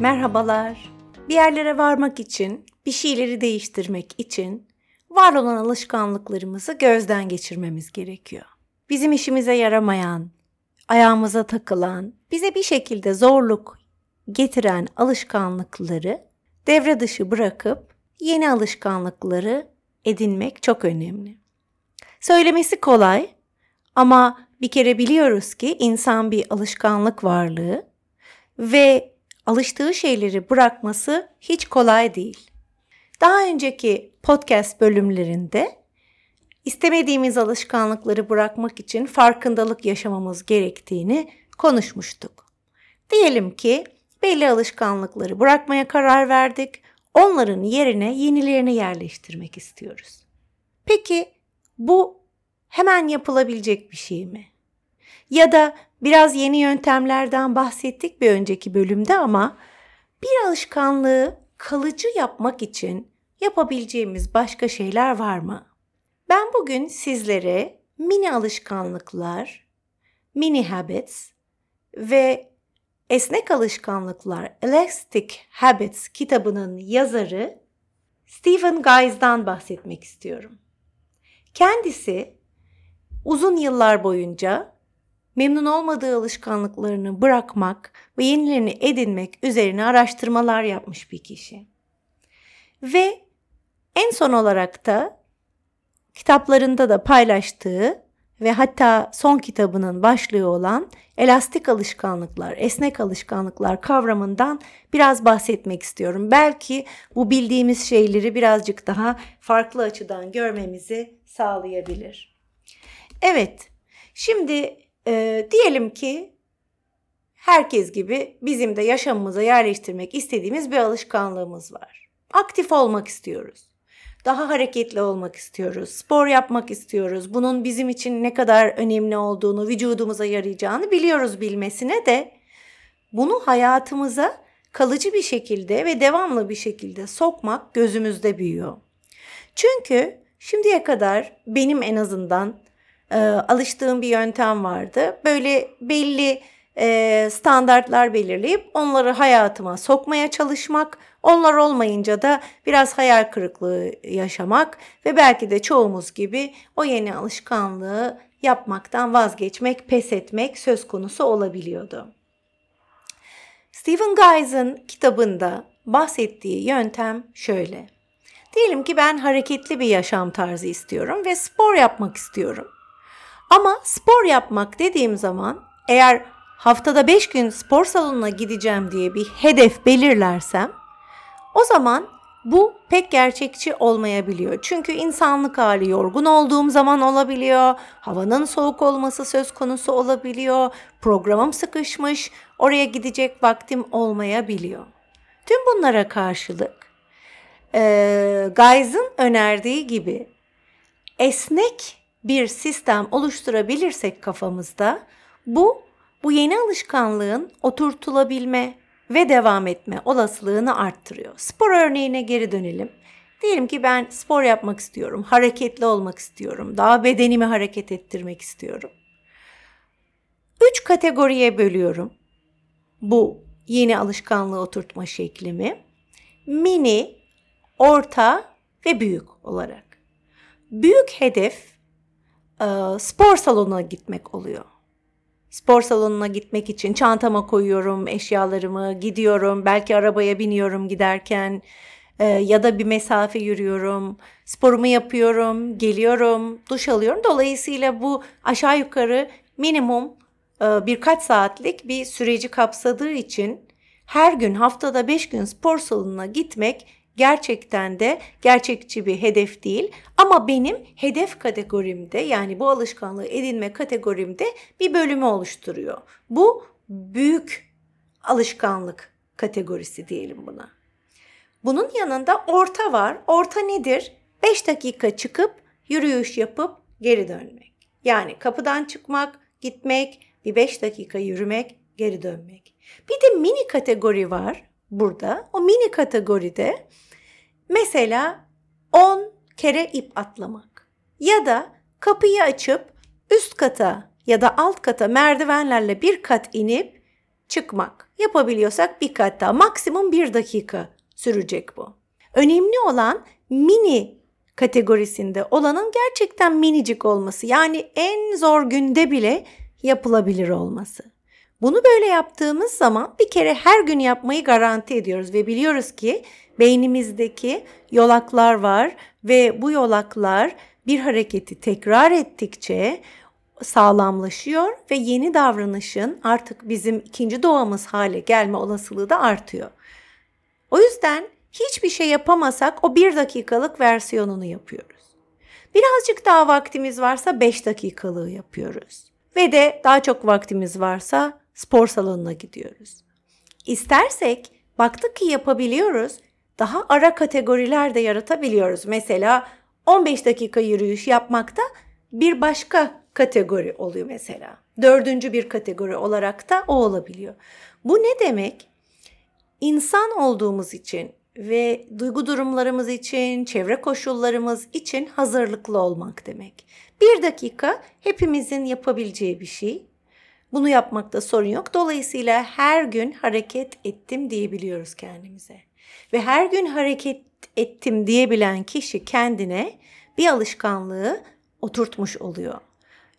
Merhabalar. Bir yerlere varmak için, bir şeyleri değiştirmek için var olan alışkanlıklarımızı gözden geçirmemiz gerekiyor. Bizim işimize yaramayan, ayağımıza takılan, bize bir şekilde zorluk getiren alışkanlıkları devre dışı bırakıp yeni alışkanlıkları edinmek çok önemli. Söylemesi kolay ama bir kere biliyoruz ki insan bir alışkanlık varlığı ve alıştığı şeyleri bırakması hiç kolay değil. Daha önceki podcast bölümlerinde istemediğimiz alışkanlıkları bırakmak için farkındalık yaşamamız gerektiğini konuşmuştuk. Diyelim ki belli alışkanlıkları bırakmaya karar verdik. Onların yerine yenilerini yerleştirmek istiyoruz. Peki bu hemen yapılabilecek bir şey mi? Ya da biraz yeni yöntemlerden bahsettik bir önceki bölümde ama bir alışkanlığı kalıcı yapmak için yapabileceğimiz başka şeyler var mı? Ben bugün sizlere mini alışkanlıklar, mini habits ve Esnek Alışkanlıklar Elastic Habits kitabının yazarı Stephen Guys'dan bahsetmek istiyorum. Kendisi uzun yıllar boyunca memnun olmadığı alışkanlıklarını bırakmak ve yenilerini edinmek üzerine araştırmalar yapmış bir kişi. Ve en son olarak da kitaplarında da paylaştığı ve hatta son kitabının başlığı olan elastik alışkanlıklar, esnek alışkanlıklar kavramından biraz bahsetmek istiyorum. Belki bu bildiğimiz şeyleri birazcık daha farklı açıdan görmemizi sağlayabilir. Evet, şimdi e, diyelim ki herkes gibi bizim de yaşamımıza yerleştirmek istediğimiz bir alışkanlığımız var. Aktif olmak istiyoruz daha hareketli olmak istiyoruz. Spor yapmak istiyoruz. Bunun bizim için ne kadar önemli olduğunu, vücudumuza yarayacağını biliyoruz bilmesine de bunu hayatımıza kalıcı bir şekilde ve devamlı bir şekilde sokmak gözümüzde büyüyor. Çünkü şimdiye kadar benim en azından e, alıştığım bir yöntem vardı. Böyle belli e, standartlar belirleyip onları hayatıma sokmaya çalışmak, onlar olmayınca da biraz hayal kırıklığı yaşamak ve belki de çoğumuz gibi o yeni alışkanlığı yapmaktan vazgeçmek, pes etmek söz konusu olabiliyordu. Stephen Guys'ın kitabında bahsettiği yöntem şöyle. Diyelim ki ben hareketli bir yaşam tarzı istiyorum ve spor yapmak istiyorum. Ama spor yapmak dediğim zaman eğer haftada 5 gün spor salonuna gideceğim diye bir hedef belirlersem o zaman bu pek gerçekçi olmayabiliyor. Çünkü insanlık hali yorgun olduğum zaman olabiliyor. Havanın soğuk olması söz konusu olabiliyor. Programım sıkışmış. Oraya gidecek vaktim olmayabiliyor. Tüm bunlara karşılık e, Guys'ın önerdiği gibi esnek bir sistem oluşturabilirsek kafamızda bu bu yeni alışkanlığın oturtulabilme ve devam etme olasılığını arttırıyor. Spor örneğine geri dönelim. Diyelim ki ben spor yapmak istiyorum, hareketli olmak istiyorum, daha bedenimi hareket ettirmek istiyorum. Üç kategoriye bölüyorum bu yeni alışkanlığı oturtma şeklimi. Mini, orta ve büyük olarak. Büyük hedef spor salonuna gitmek oluyor. Spor salonuna gitmek için çantama koyuyorum eşyalarımı, gidiyorum. Belki arabaya biniyorum giderken e, ya da bir mesafe yürüyorum. Sporumu yapıyorum, geliyorum, duş alıyorum. Dolayısıyla bu aşağı yukarı minimum e, birkaç saatlik bir süreci kapsadığı için her gün haftada 5 gün spor salonuna gitmek gerçekten de gerçekçi bir hedef değil. Ama benim hedef kategorimde yani bu alışkanlığı edinme kategorimde bir bölümü oluşturuyor. Bu büyük alışkanlık kategorisi diyelim buna. Bunun yanında orta var. Orta nedir? 5 dakika çıkıp yürüyüş yapıp geri dönmek. Yani kapıdan çıkmak, gitmek, bir 5 dakika yürümek, geri dönmek. Bir de mini kategori var burada. O mini kategoride mesela 10 kere ip atlamak ya da kapıyı açıp üst kata ya da alt kata merdivenlerle bir kat inip çıkmak. Yapabiliyorsak bir kat daha maksimum bir dakika sürecek bu. Önemli olan mini kategorisinde olanın gerçekten minicik olması. Yani en zor günde bile yapılabilir olması. Bunu böyle yaptığımız zaman bir kere her gün yapmayı garanti ediyoruz ve biliyoruz ki beynimizdeki yolaklar var ve bu yolaklar bir hareketi tekrar ettikçe sağlamlaşıyor ve yeni davranışın artık bizim ikinci doğamız hale gelme olasılığı da artıyor. O yüzden hiçbir şey yapamasak o bir dakikalık versiyonunu yapıyoruz. Birazcık daha vaktimiz varsa 5 dakikalığı yapıyoruz. Ve de daha çok vaktimiz varsa spor salonuna gidiyoruz. İstersek baktık ki yapabiliyoruz. Daha ara kategoriler de yaratabiliyoruz. Mesela 15 dakika yürüyüş yapmakta bir başka kategori oluyor mesela. Dördüncü bir kategori olarak da o olabiliyor. Bu ne demek? İnsan olduğumuz için ve duygu durumlarımız için, çevre koşullarımız için hazırlıklı olmak demek. Bir dakika hepimizin yapabileceği bir şey. Bunu yapmakta sorun yok. Dolayısıyla her gün hareket ettim diyebiliyoruz kendimize. Ve her gün hareket ettim diyebilen kişi kendine bir alışkanlığı oturtmuş oluyor.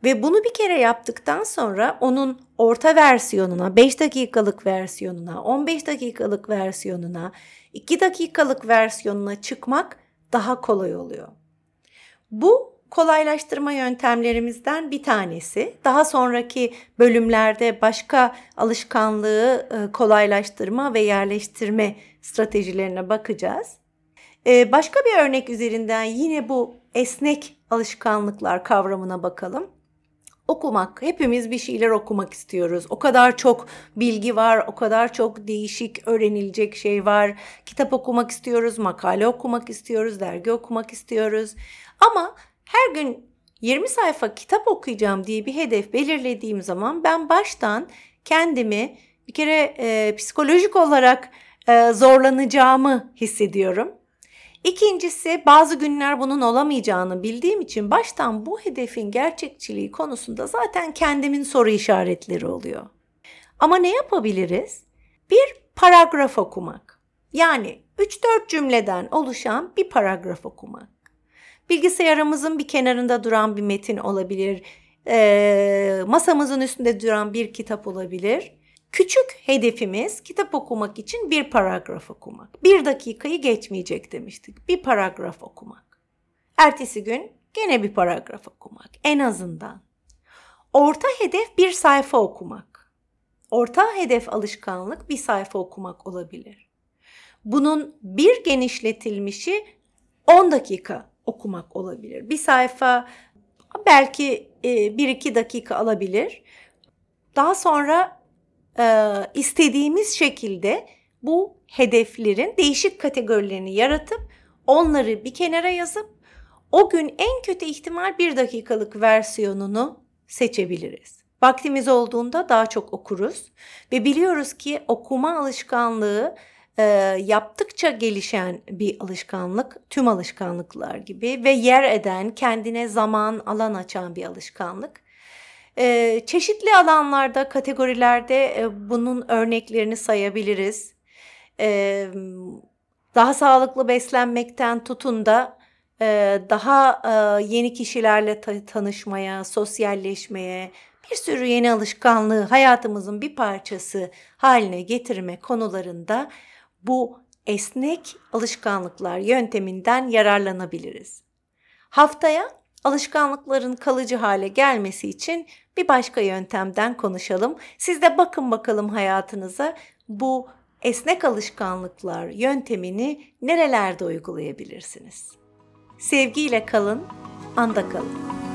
Ve bunu bir kere yaptıktan sonra onun orta versiyonuna, 5 dakikalık versiyonuna, 15 dakikalık versiyonuna, 2 dakikalık versiyonuna çıkmak daha kolay oluyor. Bu kolaylaştırma yöntemlerimizden bir tanesi. Daha sonraki bölümlerde başka alışkanlığı e, kolaylaştırma ve yerleştirme stratejilerine bakacağız. E, başka bir örnek üzerinden yine bu esnek alışkanlıklar kavramına bakalım okumak. Hepimiz bir şeyler okumak istiyoruz. O kadar çok bilgi var, o kadar çok değişik öğrenilecek şey var. Kitap okumak istiyoruz, makale okumak istiyoruz, dergi okumak istiyoruz. Ama her gün 20 sayfa kitap okuyacağım diye bir hedef belirlediğim zaman ben baştan kendimi bir kere e, psikolojik olarak e, zorlanacağımı hissediyorum. İkincisi bazı günler bunun olamayacağını bildiğim için baştan bu hedefin gerçekçiliği konusunda zaten kendimin soru işaretleri oluyor. Ama ne yapabiliriz? Bir paragraf okumak. Yani 3-4 cümleden oluşan bir paragraf okumak. Bilgisayarımızın bir kenarında duran bir metin olabilir. E, masamızın üstünde duran bir kitap olabilir Küçük hedefimiz kitap okumak için bir paragraf okumak. Bir dakikayı geçmeyecek demiştik. Bir paragraf okumak. Ertesi gün gene bir paragraf okumak. En azından. Orta hedef bir sayfa okumak. Orta hedef alışkanlık bir sayfa okumak olabilir. Bunun bir genişletilmişi 10 dakika okumak olabilir. Bir sayfa belki 1-2 dakika alabilir. Daha sonra e, istediğimiz şekilde bu hedeflerin değişik kategorilerini yaratıp onları bir kenara yazıp o gün en kötü ihtimal bir dakikalık versiyonunu seçebiliriz. Vaktimiz olduğunda daha çok okuruz ve biliyoruz ki okuma alışkanlığı e, yaptıkça gelişen bir alışkanlık, tüm alışkanlıklar gibi ve yer eden, kendine zaman, alan açan bir alışkanlık. E, çeşitli alanlarda, kategorilerde e, bunun örneklerini sayabiliriz. E, daha sağlıklı beslenmekten tutun da e, daha e, yeni kişilerle ta- tanışmaya, sosyalleşmeye, bir sürü yeni alışkanlığı hayatımızın bir parçası haline getirme konularında bu esnek alışkanlıklar yönteminden yararlanabiliriz. Haftaya alışkanlıkların kalıcı hale gelmesi için bir başka yöntemden konuşalım. Siz de bakın bakalım hayatınıza bu esnek alışkanlıklar yöntemini nerelerde uygulayabilirsiniz? Sevgiyle kalın, anda kalın.